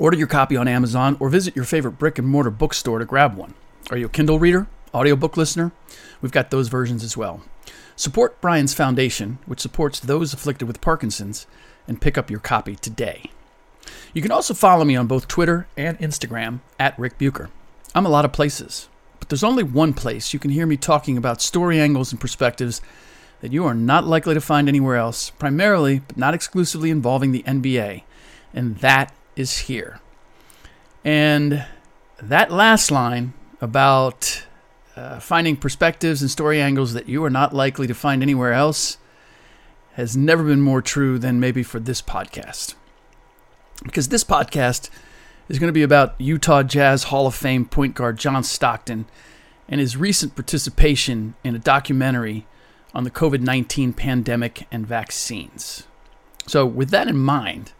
Order your copy on Amazon or visit your favorite brick and mortar bookstore to grab one. Are you a Kindle reader? Audiobook listener? We've got those versions as well. Support Brian's foundation, which supports those afflicted with Parkinson's, and pick up your copy today. You can also follow me on both Twitter and Instagram at Rick Bucher. I'm a lot of places, but there's only one place you can hear me talking about story angles and perspectives that you are not likely to find anywhere else, primarily, but not exclusively involving the NBA, and that is here. And that last line about uh, finding perspectives and story angles that you are not likely to find anywhere else has never been more true than maybe for this podcast. Because this podcast is going to be about Utah Jazz Hall of Fame point guard John Stockton and his recent participation in a documentary on the COVID 19 pandemic and vaccines. So, with that in mind,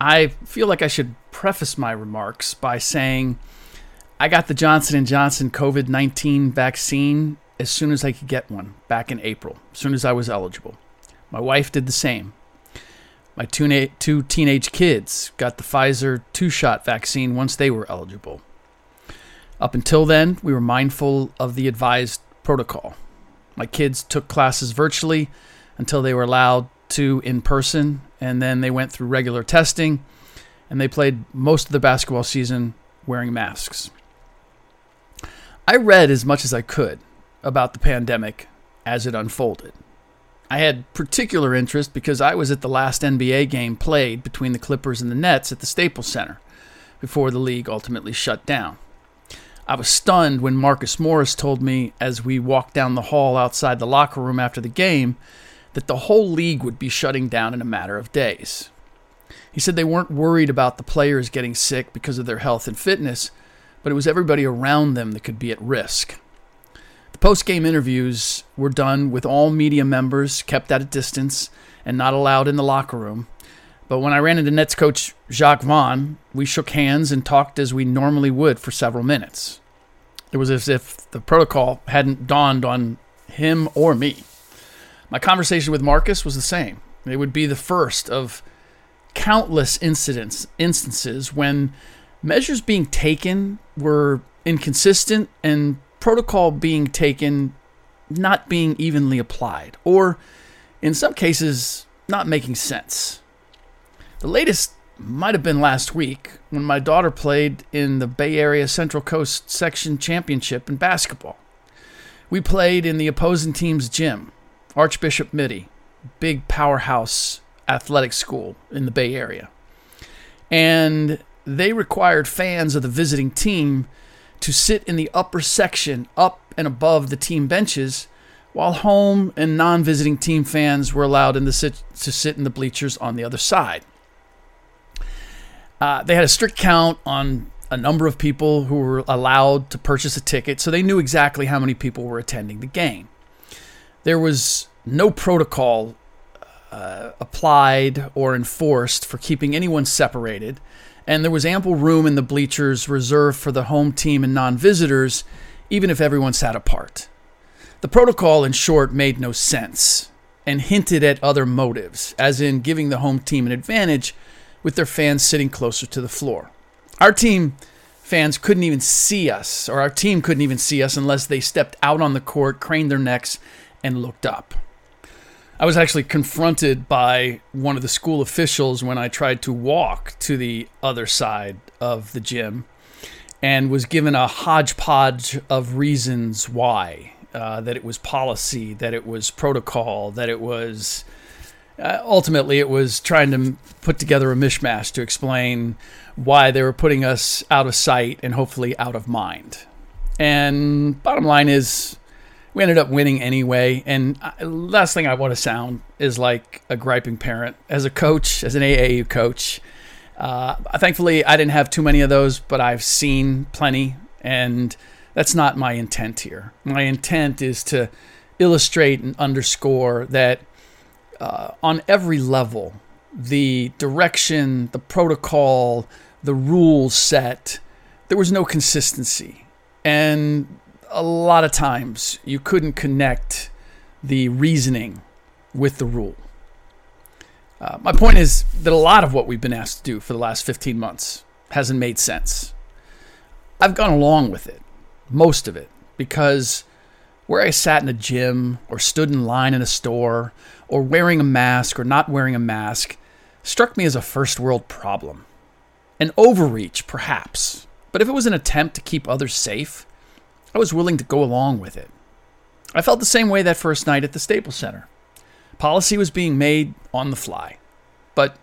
I feel like I should preface my remarks by saying I got the Johnson & Johnson COVID-19 vaccine as soon as I could get one back in April, as soon as I was eligible. My wife did the same. My two, two teenage kids got the Pfizer two-shot vaccine once they were eligible. Up until then, we were mindful of the advised protocol. My kids took classes virtually until they were allowed to in person, and then they went through regular testing, and they played most of the basketball season wearing masks. I read as much as I could about the pandemic as it unfolded. I had particular interest because I was at the last NBA game played between the Clippers and the Nets at the Staples Center before the league ultimately shut down. I was stunned when Marcus Morris told me as we walked down the hall outside the locker room after the game that the whole league would be shutting down in a matter of days. He said they weren't worried about the players getting sick because of their health and fitness, but it was everybody around them that could be at risk. The post game interviews were done with all media members kept at a distance and not allowed in the locker room. But when I ran into Nets coach Jacque Vaughn, we shook hands and talked as we normally would for several minutes. It was as if the protocol hadn't dawned on him or me. My conversation with Marcus was the same. It would be the first of countless incidents instances when measures being taken were inconsistent and protocol being taken not being evenly applied or in some cases not making sense. The latest might have been last week when my daughter played in the Bay Area Central Coast Section Championship in basketball. We played in the opposing team's gym, Archbishop Mitty, big powerhouse athletic school in the Bay Area. And they required fans of the visiting team to sit in the upper section, up and above the team benches, while home and non visiting team fans were allowed in the sit- to sit in the bleachers on the other side. Uh, they had a strict count on a number of people who were allowed to purchase a ticket, so they knew exactly how many people were attending the game. There was no protocol uh, applied or enforced for keeping anyone separated, and there was ample room in the bleachers reserved for the home team and non visitors, even if everyone sat apart. The protocol, in short, made no sense and hinted at other motives, as in giving the home team an advantage with their fans sitting closer to the floor. Our team fans couldn't even see us, or our team couldn't even see us unless they stepped out on the court, craned their necks, and looked up. I was actually confronted by one of the school officials when I tried to walk to the other side of the gym and was given a hodgepodge of reasons why. Uh, that it was policy, that it was protocol, that it was uh, ultimately it was trying to put together a mishmash to explain why they were putting us out of sight and hopefully out of mind. And bottom line is, we ended up winning anyway. And last thing I want to sound is like a griping parent. As a coach, as an AAU coach, uh, thankfully I didn't have too many of those, but I've seen plenty. And that's not my intent here. My intent is to illustrate and underscore that uh, on every level, the direction, the protocol, the rules set, there was no consistency. And a lot of times you couldn't connect the reasoning with the rule. Uh, my point is that a lot of what we've been asked to do for the last 15 months hasn't made sense. I've gone along with it, most of it, because where I sat in a gym or stood in line in a store or wearing a mask or not wearing a mask struck me as a first world problem. An overreach, perhaps, but if it was an attempt to keep others safe, I was willing to go along with it. I felt the same way that first night at the Staples Center. Policy was being made on the fly, but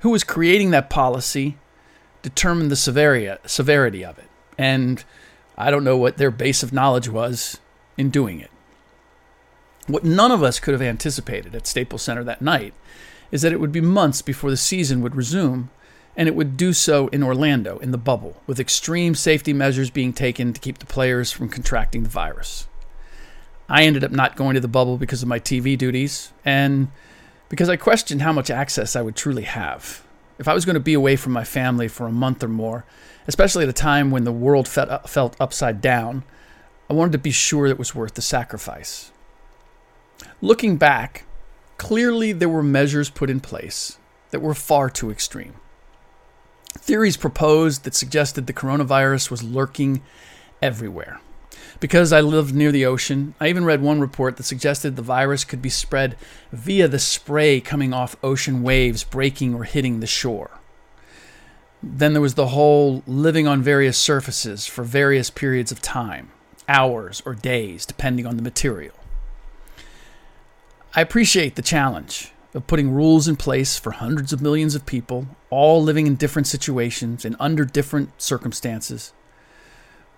who was creating that policy determined the severity, of it. And I don't know what their base of knowledge was in doing it. What none of us could have anticipated at Staples Center that night is that it would be months before the season would resume and it would do so in Orlando, in the bubble, with extreme safety measures being taken to keep the players from contracting the virus. I ended up not going to the bubble because of my TV duties and because I questioned how much access I would truly have. If I was going to be away from my family for a month or more, especially at a time when the world uh, felt upside down, I wanted to be sure it was worth the sacrifice. Looking back, clearly there were measures put in place that were far too extreme. Theories proposed that suggested the coronavirus was lurking everywhere. Because I lived near the ocean, I even read one report that suggested the virus could be spread via the spray coming off ocean waves breaking or hitting the shore. Then there was the whole living on various surfaces for various periods of time, hours or days, depending on the material. I appreciate the challenge of putting rules in place for hundreds of millions of people, all living in different situations and under different circumstances.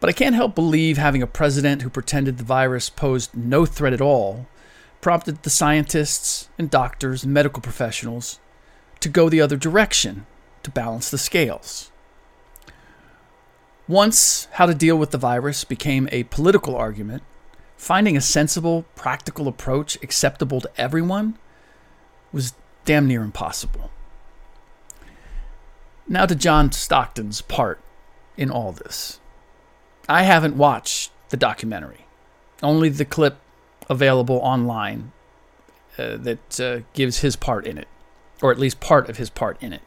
But I can't help believe having a president who pretended the virus posed no threat at all prompted the scientists and doctors and medical professionals to go the other direction to balance the scales. Once how to deal with the virus became a political argument, finding a sensible, practical approach acceptable to everyone was damn near impossible. Now to John Stockton's part in all this. I haven't watched the documentary, only the clip available online uh, that uh, gives his part in it, or at least part of his part in it.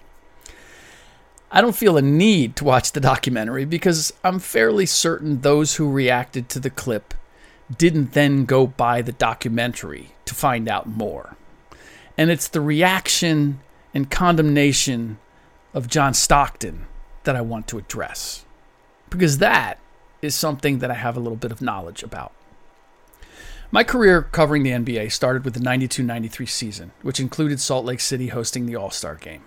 I don't feel a need to watch the documentary because I'm fairly certain those who reacted to the clip didn't then go buy the documentary to find out more. And it's the reaction and condemnation of John Stockton that I want to address. Because that is something that I have a little bit of knowledge about. My career covering the NBA started with the 92 93 season, which included Salt Lake City hosting the All Star game.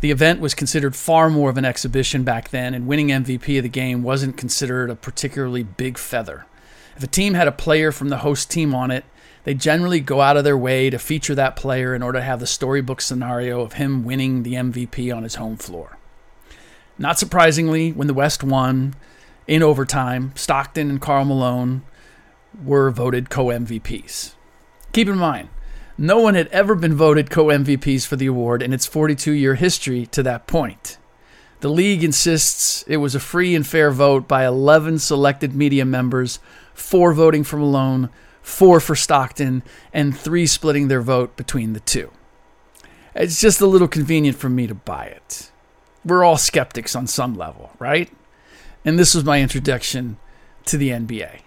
The event was considered far more of an exhibition back then, and winning MVP of the game wasn't considered a particularly big feather. If a team had a player from the host team on it, they generally go out of their way to feature that player in order to have the storybook scenario of him winning the MVP on his home floor. Not surprisingly, when the West won in overtime, Stockton and Karl Malone were voted co MVPs. Keep in mind, No one had ever been voted co MVPs for the award in its 42 year history to that point. The league insists it was a free and fair vote by 11 selected media members, four voting for Malone, four for Stockton, and three splitting their vote between the two. It's just a little convenient for me to buy it. We're all skeptics on some level, right? And this was my introduction to the NBA.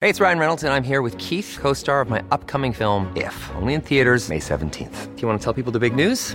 Hey, it's Ryan Reynolds, and I'm here with Keith, co star of my upcoming film, If, only in theaters, May 17th. Do you want to tell people the big news?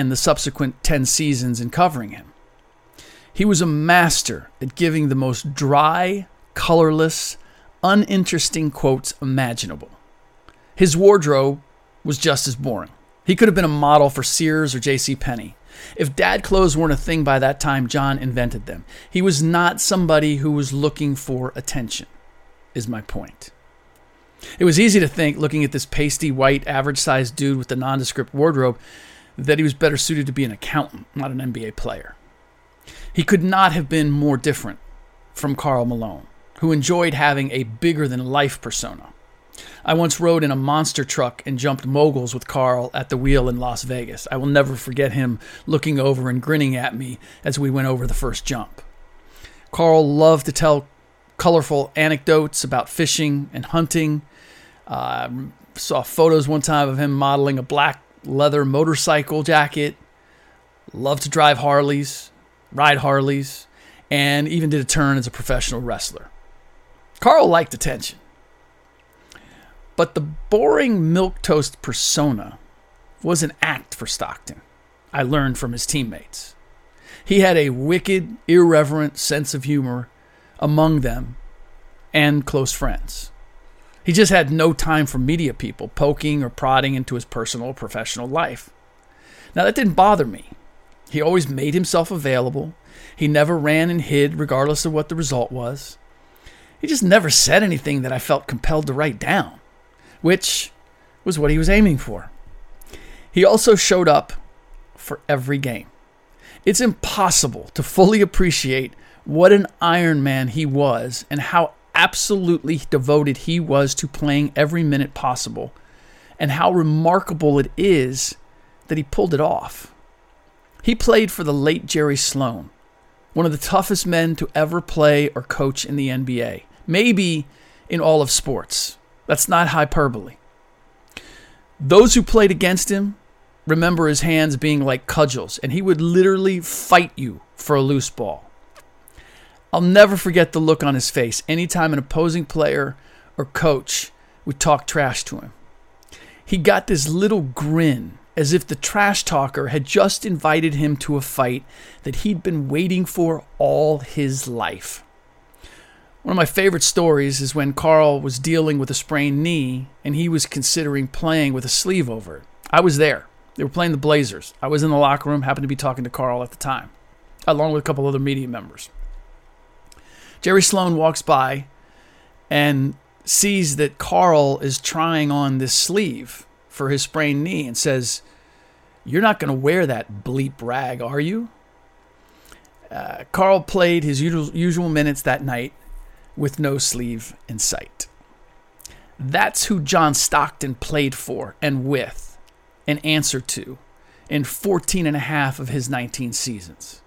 and the subsequent 10 seasons in covering him. He was a master at giving the most dry, colorless, uninteresting quotes imaginable. His wardrobe was just as boring. He could have been a model for Sears or J.C. Penney. If dad clothes weren't a thing by that time, John invented them. He was not somebody who was looking for attention, is my point. It was easy to think, looking at this pasty white, average sized dude with the nondescript wardrobe, that he was better suited to be an accountant, not an NBA player. He could not have been more different from Karl Malone, who enjoyed having a bigger than life persona. I once rode in a monster truck and jumped moguls with Karl at the wheel in Las Vegas. I will never forget him looking over and grinning at me as we went over the first jump. Karl loved to tell colorful anecdotes about fishing and hunting. Uh, saw photos one time of him modeling a black leather motorcycle jacket, loved to drive Harleys, ride Harleys, and even did a turn as a professional wrestler. Karl liked attention. But the boring milquetoast persona was an act for Stockton. I learned from his teammates. He had a wicked, irreverent sense of humor among them and close friends. He just had no time for media people poking or prodding into his personal or professional life. Now, that didn't bother me. He always made himself available. He never ran and hid, regardless of what the result was. He just never said anything that I felt compelled to write down, which was what he was aiming for. He also showed up for every game. It's impossible to fully appreciate what an Iron Man he was and how absolutely devoted he was to playing every minute possible, and how remarkable it is that he pulled it off. He played for the late Jerry Sloan, one of the toughest men to ever play or coach in the NBA, maybe in all of sports. That's not hyperbole. Those who played against him remember his hands being like cudgels, and he would literally fight you for a loose ball. I'll never forget the look on his face anytime an opposing player or coach would talk trash to him. He got this little grin as if the trash talker had just invited him to a fight that he'd been waiting for all his life. One of my favorite stories is when Karl was dealing with a sprained knee and he was considering playing with a sleeve over it. I was there. They were playing the Blazers. I was in the locker room, happened to be talking to Karl at the time, along with a couple other media members. Jerry Sloan walks by and sees that Karl is trying on this sleeve for his sprained knee and says, You're not going to wear that bleep rag, are you? Uh, Karl played his usual, minutes that night with no sleeve in sight. That's who John Stockton played for and with and answered to in 14 and a half of his 19 seasons.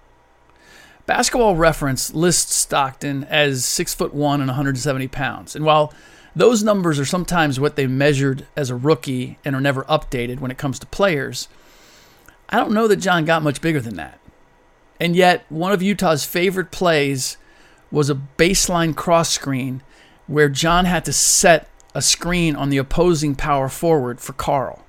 Basketball Reference lists Stockton as six foot one and 170 pounds. And while those numbers are sometimes what they measured as a rookie and are never updated when it comes to players, I don't know that John got much bigger than that. And yet, one of Utah's favorite plays was a baseline cross screen where John had to set a screen on the opposing power forward for Karl.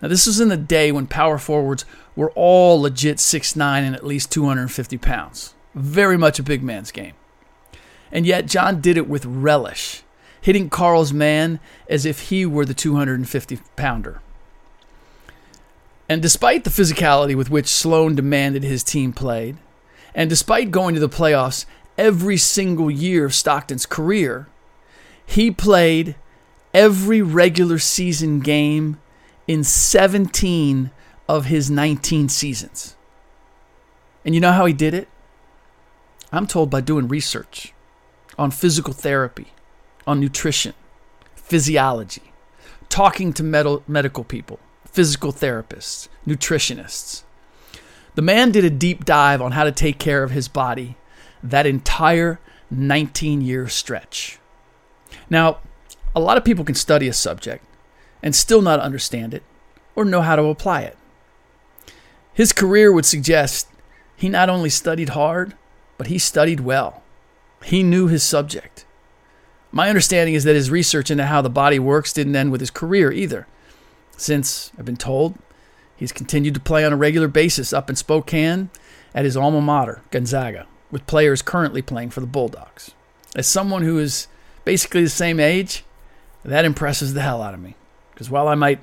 Now, this was in the day when power forwards were all legit 6'9 and at least 250 pounds. Very much a big man's game. And yet, John did it with relish. hitting Karl's man as if he were the 250 pounder. And despite the physicality with which Sloan demanded his team played, and despite going to the playoffs every single year of Stockton's career, he played every regular season game in 17 of his 19 seasons. And you know how he did it? I'm told by doing research on physical therapy, on nutrition, physiology, talking to med- medical people, physical therapists, nutritionists. The man did a deep dive on how to take care of his body that entire 19 year stretch. Now, a lot of people can study a subject and still not understand it or know how to apply it. His career would suggest he not only studied hard, but he studied well. He knew his subject. My understanding is that his research into how the body works didn't end with his career either, since I've been told he's continued to play on a regular basis up in Spokane at his alma mater, Gonzaga, with players currently playing for the Bulldogs. As someone who is basically the same age, that impresses the hell out of me. Because while I might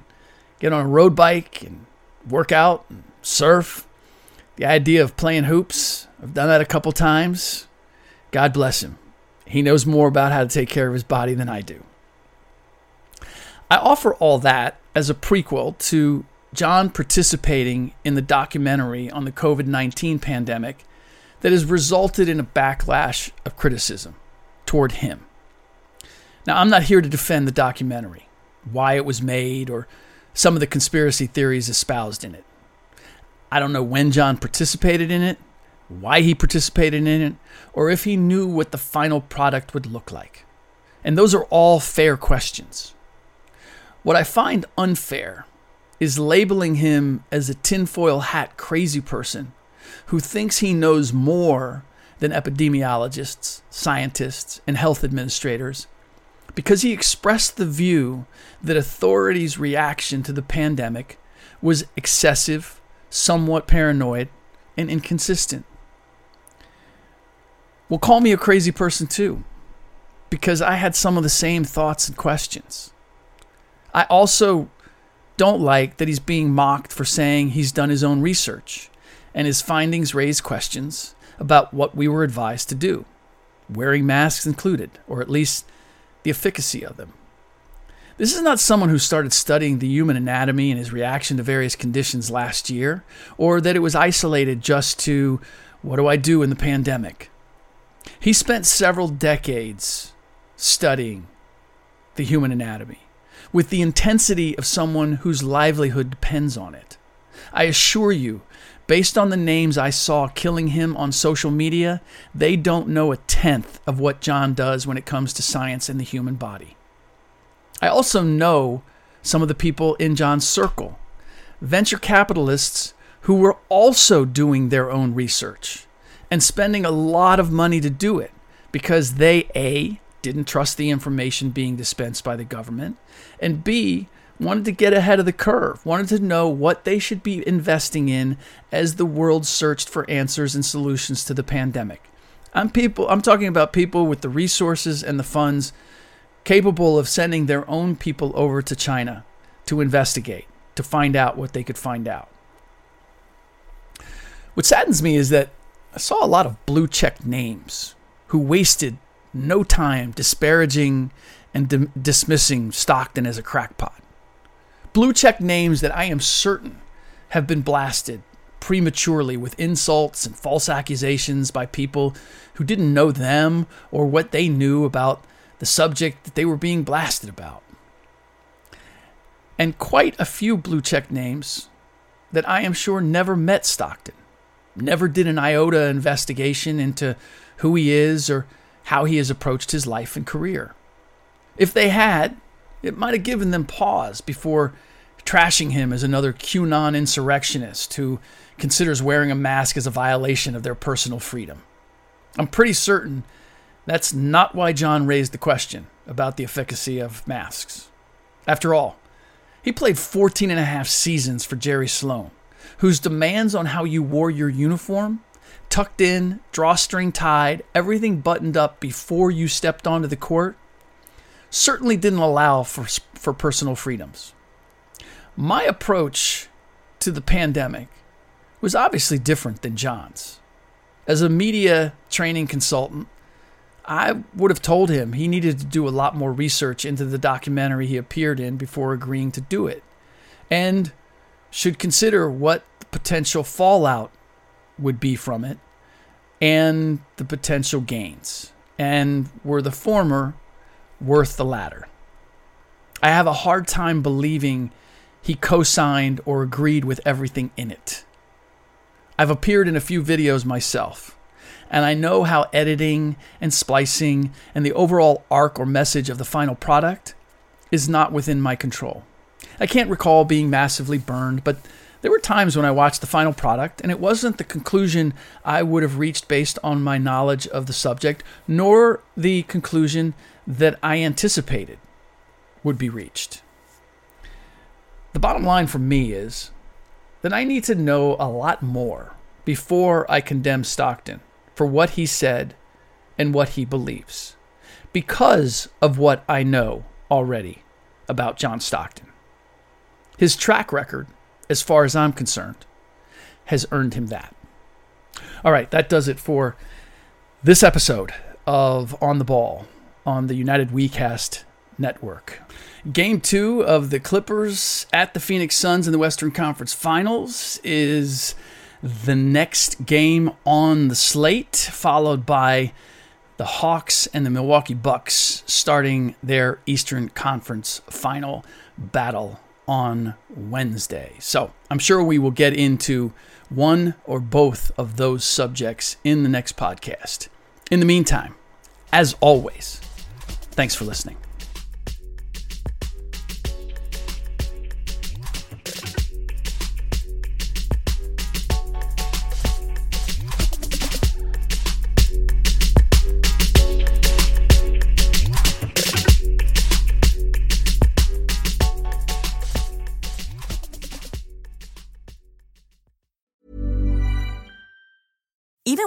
get on a road bike and work out and surf, the idea of playing hoops, I've done that a couple times. God bless him. He knows more about how to take care of his body than I do. I offer all that as a prequel to John participating in the documentary on the COVID 19 pandemic that has resulted in a backlash of criticism toward him. Now, I'm not here to defend the documentary, why it was made, or some of the conspiracy theories espoused in it. I don't know when John participated in it, why he participated in it, or if he knew what the final product would look like. And those are all fair questions. What I find unfair is labeling him as a tinfoil hat crazy person who thinks he knows more than epidemiologists, scientists, and health administrators because he expressed the view that authorities' reaction to the pandemic was excessive, somewhat paranoid, and inconsistent. Well, call me a crazy person too, because I had some of the same thoughts and questions. I also don't like that he's being mocked for saying he's done his own research, and his findings raise questions about what we were advised to do, wearing masks included, or at least the efficacy of them. This is not someone who started studying the human anatomy and his reaction to various conditions last year, or that it was isolated just to what do I do in the pandemic. He spent several decades studying the human anatomy with the intensity of someone whose livelihood depends on it. I assure you, based on the names I saw killing him on social media, they don't know a tenth of what John does when it comes to science and the human body. I also know some of the people in John's circle, venture capitalists who were also doing their own research and spending a lot of money to do it because they, A, didn't trust the information being dispensed by the government, and B, wanted to get ahead of the curve, wanted to know what they should be investing in as the world searched for answers and solutions to the pandemic. I'm people I'm talking about people with the resources and the funds capable of sending their own people over to China to investigate, to find out what they could find out. What saddens me is that I saw a lot of blue check names who wasted no time disparaging and di- dismissing Stockton as a crackpot. Blue check names that I am certain have been blasted prematurely with insults and false accusations by people who didn't know them or what they knew about the subject that they were being blasted about. And quite a few blue check names that I am sure never met Stockton never did an iota investigation into who he is or how he has approached his life and career. If they had, it might have given them pause before trashing him as another QAnon insurrectionist who considers wearing a mask as a violation of their personal freedom. I'm pretty certain that's not why John raised the question about the efficacy of masks. After all, he played 14 and a half seasons for Jerry Sloan whose demands on how you wore your uniform, tucked in, drawstring tied, everything buttoned up before you stepped onto the court, certainly didn't allow for, for personal freedoms. My approach to the pandemic was obviously different than John's. As a media training consultant, I would have told him he needed to do a lot more research into the documentary he appeared in before agreeing to do it, and should consider what potential fallout would be from it and the potential gains, and were the former worth the latter. I have a hard time believing he co signed or agreed with everything in it. I've appeared in a few videos myself, and I know how editing and splicing and the overall arc or message of the final product is not within my control. I can't recall being massively burned, but there were times when I watched the final product and it wasn't the conclusion I would have reached based on my knowledge of the subject, nor the conclusion that I anticipated would be reached. The bottom line for me is that I need to know a lot more before I condemn Stockton for what he said and what he believes because of what I know already about John Stockton. His track record, as far as I'm concerned, has earned him that. All right, that does it for this episode of On the Ball on the United WeCast network. Game two of the Clippers at the Phoenix Suns in the Western Conference Finals is the next game on the slate, followed by the Hawks and the Milwaukee Bucks starting their Eastern Conference final battle on Wednesday. So I'm sure we will get into one or both of those subjects in the next podcast. In the meantime, as always, thanks for listening.